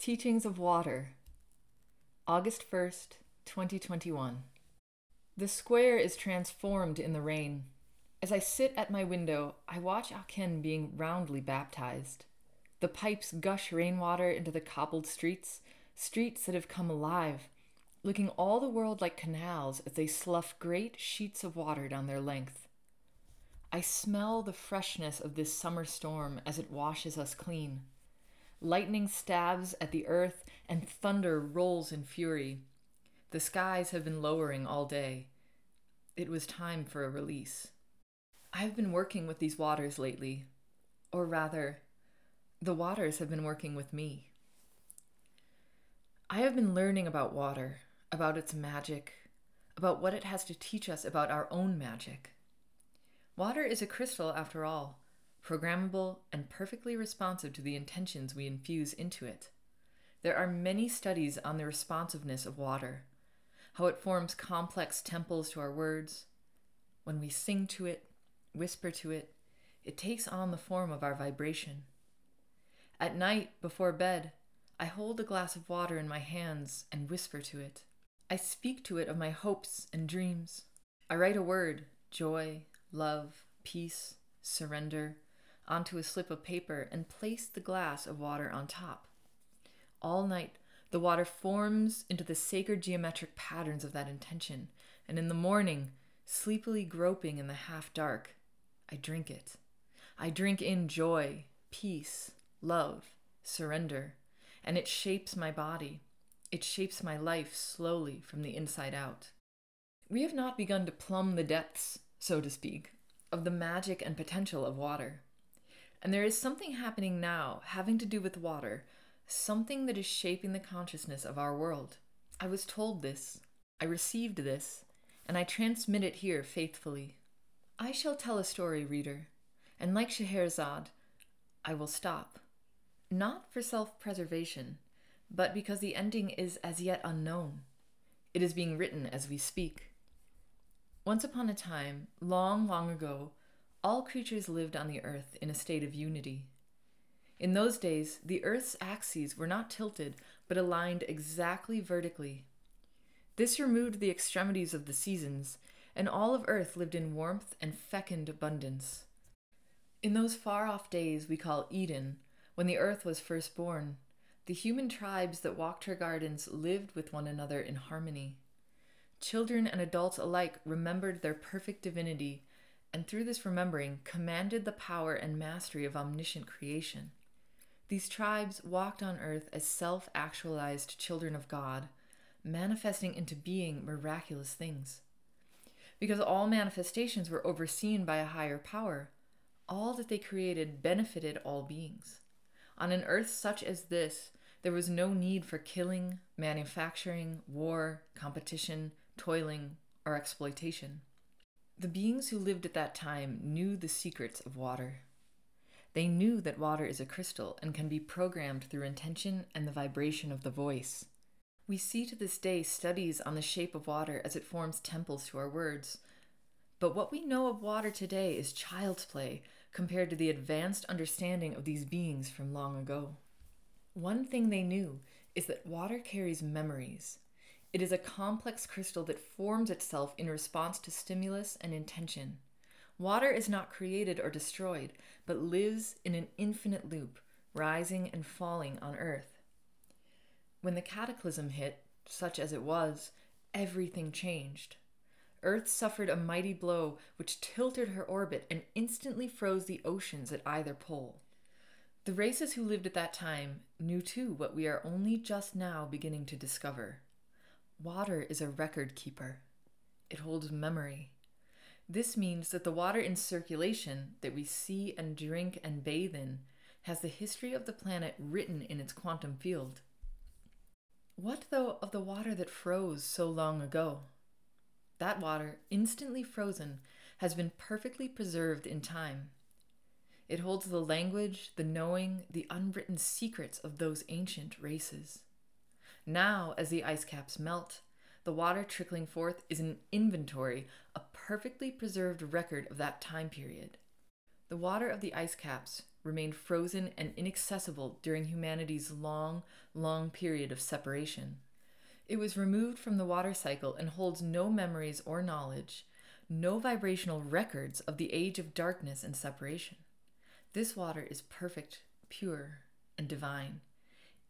Teachings of Water, August 1st, 2021. The square is transformed in the rain. As I sit at my window, I watch Aken being roundly baptized. The pipes gush rainwater into the cobbled streets, streets that have come alive, looking all the world like canals as they slough great sheets of water down their length. I smell the freshness of this summer storm as it washes us clean. Lightning stabs at the earth, and thunder rolls in fury. The skies have been lowering all day. It was time for a release. I've been working with these waters lately, or rather, the waters have been working with me. I have been learning about water, about its magic, about what it has to teach us about our own magic. Water is a crystal, after all, programmable, and perfectly responsive to the intentions we infuse into it. There are many studies on the responsiveness of water, how it forms complex temples to our words. When we sing to it, whisper to it, it takes on the form of our vibration. At night, before bed, I hold a glass of water in my hands and whisper to it. I speak to it of my hopes and dreams. I write a word joy, love, peace, surrender onto a slip of paper and place the glass of water on top. All night, the water forms into the sacred geometric patterns of that intention, and in the morning, sleepily groping in the half dark, I drink it. I drink in joy, peace, love, surrender, and it shapes my body. It shapes my life slowly from the inside out. We have not begun to plumb the depths, so to speak, of the magic and potential of water. And there is something happening now having to do with water, something that is shaping the consciousness of our world. I was told this, I received this, and I transmit it here faithfully. I shall tell a story, reader, and like Scheherazade, I will stop. Not for self preservation, but because the ending is as yet unknown. It is being written as we speak. Once upon a time, long, long ago, all creatures lived on the earth in a state of unity. In those days, the earth's axes were not tilted, but aligned exactly vertically. This removed the extremities of the seasons, and all of earth lived in warmth and fecund abundance. In those far off days we call Eden, when the earth was first born, the human tribes that walked her gardens lived with one another in harmony. Children and adults alike remembered their perfect divinity and through this remembering commanded the power and mastery of omniscient creation. These tribes walked on earth as self actualized children of God, manifesting into being miraculous things. Because all manifestations were overseen by a higher power, all that they created benefited all beings. On an earth such as this, there was no need for killing, manufacturing, war, competition, toiling, or exploitation. The beings who lived at that time knew the secrets of water. They knew that water is a crystal and can be programmed through intention and the vibration of the voice. We see to this day studies on the shape of water as it forms temples to our words. But what we know of water today is child's play compared to the advanced understanding of these beings from long ago. One thing they knew is that water carries memories, it is a complex crystal that forms itself in response to stimulus and intention. Water is not created or destroyed, but lives in an infinite loop, rising and falling on earth. When the cataclysm hit, such as it was, everything changed. Earth suffered a mighty blow which tilted her orbit and instantly froze the oceans at either pole. The races who lived at that time knew too what we are only just now beginning to discover Water is a record keeper, it holds memory. This means that the water in circulation that we see and drink and bathe in has the history of the planet written in its quantum field. What, though, of the water that froze so long ago? That water, instantly frozen, has been perfectly preserved in time. It holds the language, the knowing, the unwritten secrets of those ancient races. Now, as the ice caps melt, the water trickling forth is an inventory, a perfectly preserved record of that time period. The water of the ice caps, remained frozen and inaccessible during humanity's long, long period of separation. It was removed from the water cycle and holds no memories or knowledge, no vibrational records of the age of darkness and separation. This water is perfect, pure, and divine.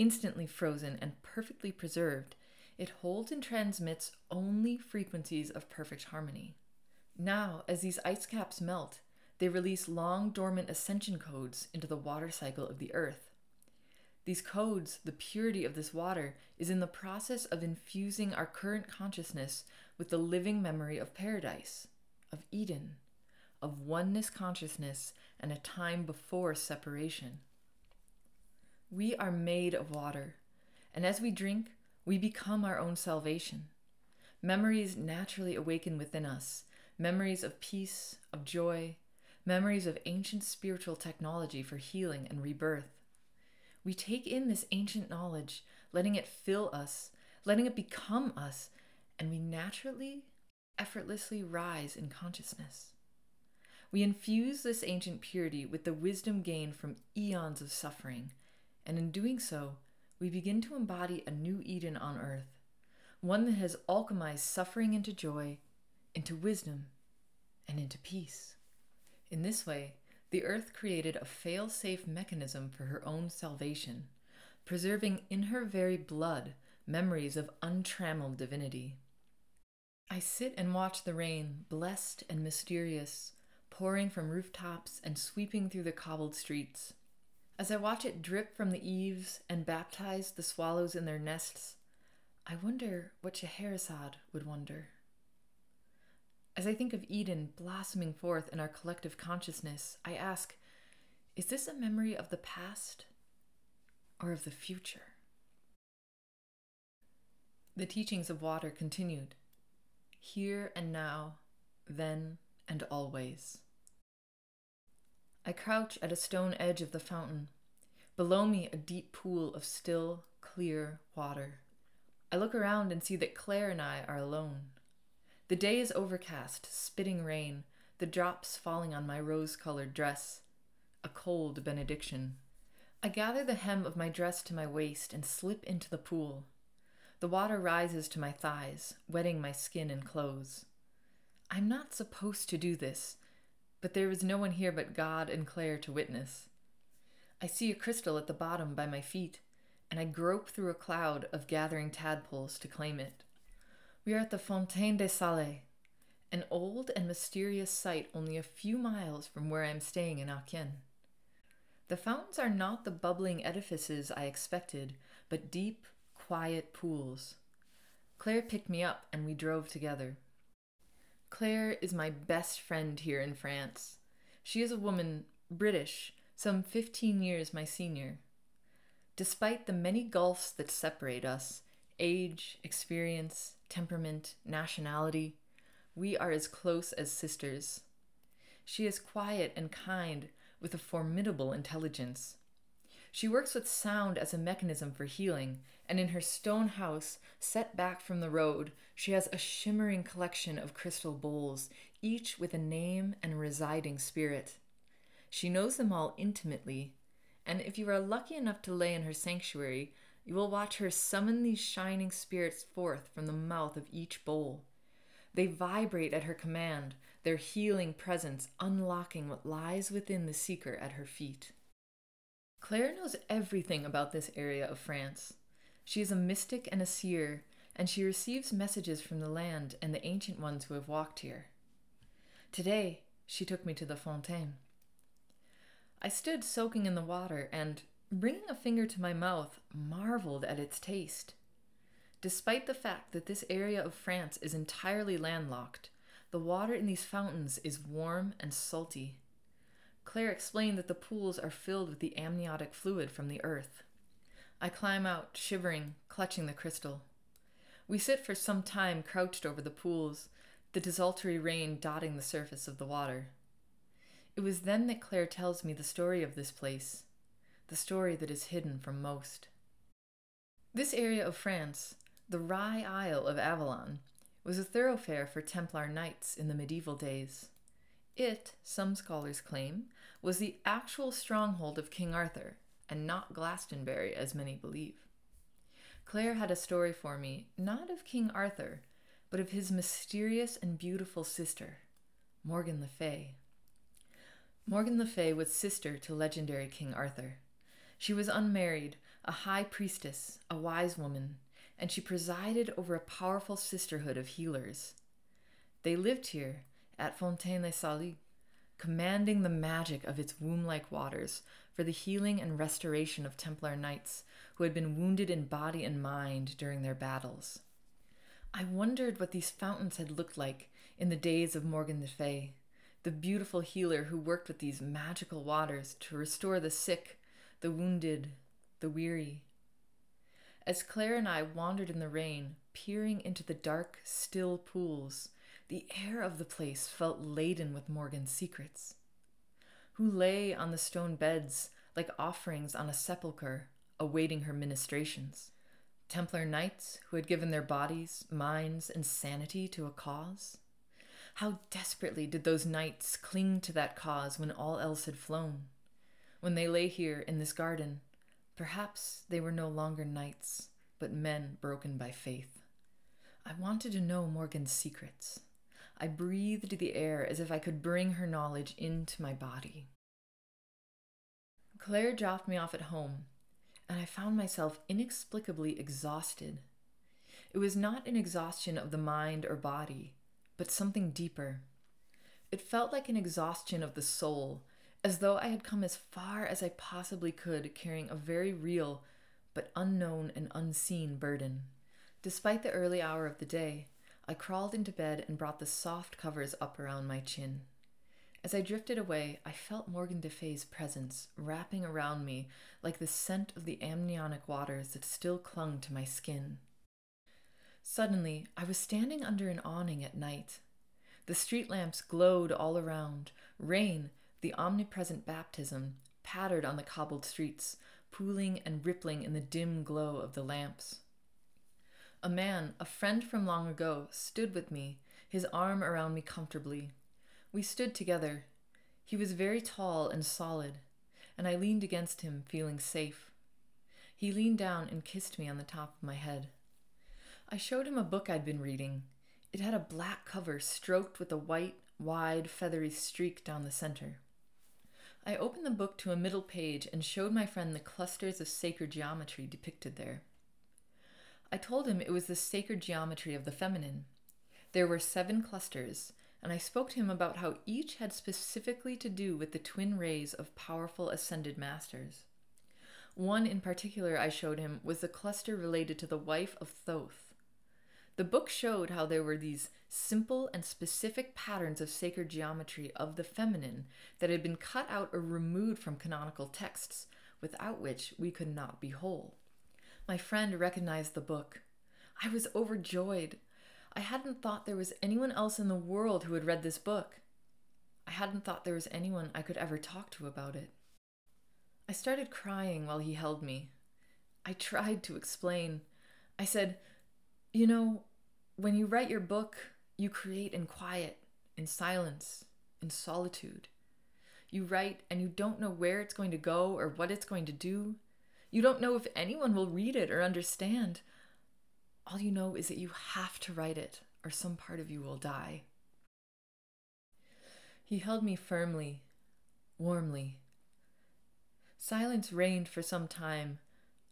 Instantly frozen and perfectly preserved, it holds and transmits only frequencies of perfect harmony. Now, as these ice caps melt, they release long dormant ascension codes into the water cycle of the earth. These codes, the purity of this water, is in the process of infusing our current consciousness with the living memory of paradise, of Eden, of oneness consciousness and a time before separation. We are made of water, and as we drink, we become our own salvation. Memories naturally awaken within us memories of peace, of joy, memories of ancient spiritual technology for healing and rebirth. We take in this ancient knowledge, letting it fill us, letting it become us, and we naturally, effortlessly rise in consciousness. We infuse this ancient purity with the wisdom gained from eons of suffering, and in doing so, we begin to embody a new Eden on earth, one that has alchemized suffering into joy, into wisdom, and into peace. In this way, the earth created a fail safe mechanism for her own salvation, preserving in her very blood memories of untrammeled divinity. I sit and watch the rain, blessed and mysterious, pouring from rooftops and sweeping through the cobbled streets. As I watch it drip from the eaves and baptize the swallows in their nests, I wonder what Scheherazade would wonder. As I think of Eden blossoming forth in our collective consciousness, I ask is this a memory of the past or of the future? The teachings of water continued here and now, then and always. I crouch at a stone edge of the fountain. Below me, a deep pool of still, clear water. I look around and see that Claire and I are alone. The day is overcast, spitting rain, the drops falling on my rose colored dress. A cold benediction. I gather the hem of my dress to my waist and slip into the pool. The water rises to my thighs, wetting my skin and clothes. I'm not supposed to do this, but there is no one here but God and Claire to witness. I see a crystal at the bottom by my feet, and I grope through a cloud of gathering tadpoles to claim it. We are at the Fontaine des Salles, an old and mysterious site only a few miles from where I am staying in Aachen. The fountains are not the bubbling edifices I expected, but deep, quiet pools. Claire picked me up and we drove together. Claire is my best friend here in France. She is a woman, British, some 15 years my senior. Despite the many gulfs that separate us age, experience, temperament, nationality we are as close as sisters. She is quiet and kind, with a formidable intelligence. She works with sound as a mechanism for healing, and in her stone house, set back from the road, she has a shimmering collection of crystal bowls, each with a name and a residing spirit. She knows them all intimately, and if you are lucky enough to lay in her sanctuary, you will watch her summon these shining spirits forth from the mouth of each bowl. They vibrate at her command, their healing presence unlocking what lies within the seeker at her feet. Claire knows everything about this area of France. She is a mystic and a seer, and she receives messages from the land and the ancient ones who have walked here. Today, she took me to the fontaine. I stood soaking in the water and, bringing a finger to my mouth, marveled at its taste. Despite the fact that this area of France is entirely landlocked, the water in these fountains is warm and salty. Claire explained that the pools are filled with the amniotic fluid from the earth. I climb out, shivering, clutching the crystal. We sit for some time crouched over the pools, the desultory rain dotting the surface of the water. It was then that Claire tells me the story of this place, the story that is hidden from most. This area of France, the Rye Isle of Avalon was a thoroughfare for Templar knights in the medieval days. It, some scholars claim, was the actual stronghold of King Arthur, and not Glastonbury, as many believe. Claire had a story for me, not of King Arthur, but of his mysterious and beautiful sister, Morgan le Fay. Morgan le Fay was sister to legendary King Arthur. She was unmarried, a high priestess, a wise woman, and she presided over a powerful sisterhood of healers. They lived here at Fontaine-les-Saulx, commanding the magic of its womb like waters for the healing and restoration of Templar knights who had been wounded in body and mind during their battles. I wondered what these fountains had looked like in the days of Morgan le Fay, the beautiful healer who worked with these magical waters to restore the sick, the wounded, the weary. As Claire and I wandered in the rain, peering into the dark, still pools, the air of the place felt laden with Morgan's secrets. Who lay on the stone beds like offerings on a sepulchre, awaiting her ministrations. Templar knights who had given their bodies, minds, and sanity to a cause? How desperately did those knights cling to that cause when all else had flown? When they lay here in this garden, perhaps they were no longer knights, but men broken by faith. I wanted to know Morgan's secrets. I breathed the air as if I could bring her knowledge into my body. Claire dropped me off at home, and I found myself inexplicably exhausted. It was not an exhaustion of the mind or body, but something deeper. It felt like an exhaustion of the soul, as though I had come as far as I possibly could carrying a very real but unknown and unseen burden. Despite the early hour of the day, I crawled into bed and brought the soft covers up around my chin. As I drifted away, I felt Morgan Le Fay's presence wrapping around me like the scent of the amniotic waters that still clung to my skin. Suddenly, I was standing under an awning at night. The street lamps glowed all around. Rain, the omnipresent baptism, pattered on the cobbled streets, pooling and rippling in the dim glow of the lamps. A man, a friend from long ago, stood with me, his arm around me comfortably. We stood together. He was very tall and solid, and I leaned against him, feeling safe. He leaned down and kissed me on the top of my head. I showed him a book I'd been reading. It had a black cover stroked with a white, wide, feathery streak down the center. I opened the book to a middle page and showed my friend the clusters of sacred geometry depicted there. I told him it was the sacred geometry of the feminine. There were seven clusters, and I spoke to him about how each had specifically to do with the twin rays of powerful ascended masters. One in particular I showed him was the cluster related to the wife of Thoth. The book showed how there were these simple and specific patterns of sacred geometry of the feminine that had been cut out or removed from canonical texts, without which we could not be whole. My friend recognized the book. I was overjoyed. I hadn't thought there was anyone else in the world who had read this book. I hadn't thought there was anyone I could ever talk to about it. I started crying while he held me. I tried to explain. I said, You know, when you write your book, you create in quiet, in silence, in solitude. You write and you don't know where it's going to go or what it's going to do. You don't know if anyone will read it or understand. All you know is that you have to write it, or some part of you will die. He held me firmly, warmly. Silence reigned for some time,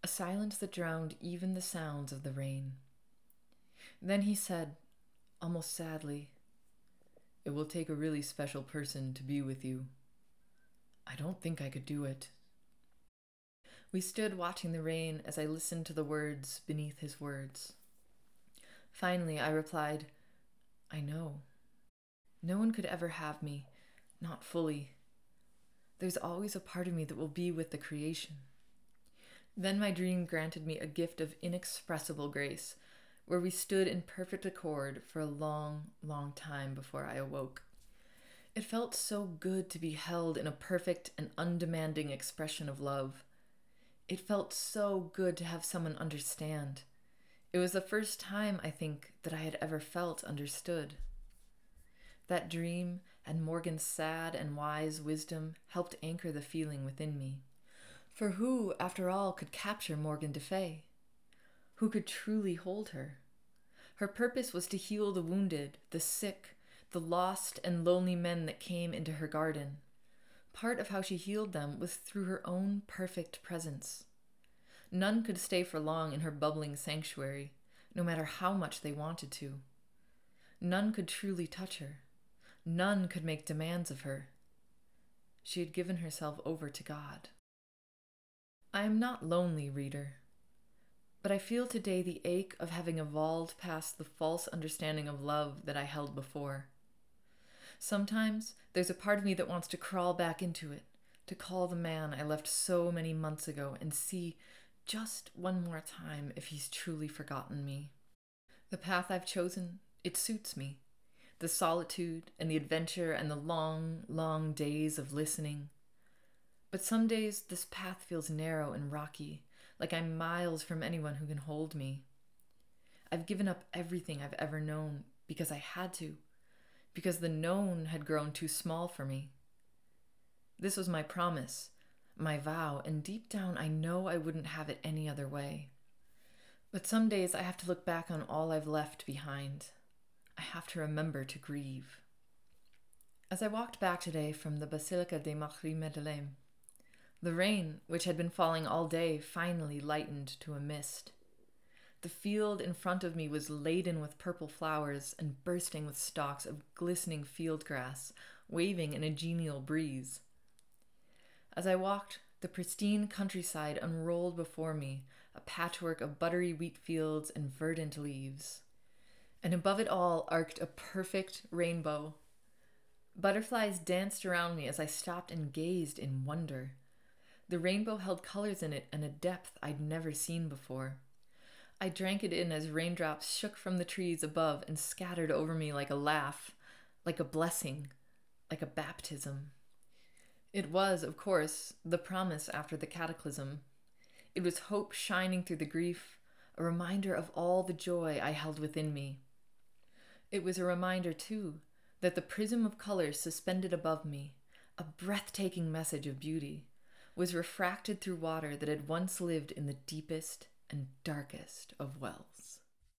a silence that drowned even the sounds of the rain. Then he said, almost sadly, It will take a really special person to be with you. I don't think I could do it. We stood watching the rain as I listened to the words beneath his words. Finally, I replied, I know. No one could ever have me, not fully. There's always a part of me that will be with the creation. Then my dream granted me a gift of inexpressible grace, where we stood in perfect accord for a long, long time before I awoke. It felt so good to be held in a perfect and undemanding expression of love. It felt so good to have someone understand. It was the first time, I think, that I had ever felt understood. That dream and Morgan's sad and wise wisdom helped anchor the feeling within me. For who, after all, could capture Morgan Le Fay? Who could truly hold her? Her purpose was to heal the wounded, the sick, the lost and lonely men that came into her garden. Part of how she healed them was through her own perfect presence. None could stay for long in her bubbling sanctuary, no matter how much they wanted to. None could truly touch her. None could make demands of her. She had given herself over to God. I am not lonely, reader, but I feel today the ache of having evolved past the false understanding of love that I held before. Sometimes there's a part of me that wants to crawl back into it, to call the man I left so many months ago and see just one more time if he's truly forgotten me. The path I've chosen, it suits me the solitude and the adventure and the long, long days of listening. But some days this path feels narrow and rocky, like I'm miles from anyone who can hold me. I've given up everything I've ever known because I had to, because the known had grown too small for me. This was my promise, my vow, and deep down I know I wouldn't have it any other way. But some days I have to look back on all I've left behind I have to remember to grieve. As I walked back today from the Basilica de Marie Madeleine, the rain, which had been falling all day, finally lightened to a mist. The field in front of me was laden with purple flowers and bursting with stalks of glistening field grass, waving in a genial breeze. As I walked, the pristine countryside unrolled before me, a patchwork of buttery wheat fields and verdant leaves and above it all arced a perfect rainbow. Butterflies danced around me as I stopped and gazed in wonder. The rainbow held colors in it and a depth I'd never seen before. I drank it in as raindrops shook from the trees above and scattered over me like a laugh, like a blessing, like a baptism. It was, of course, the promise after the cataclysm. It was hope shining through the grief, a reminder of all the joy I held within me. It was a reminder, too, that the prism of colors suspended above me, a breathtaking message of beauty, was refracted through water that had once lived in the deepest and darkest of wells.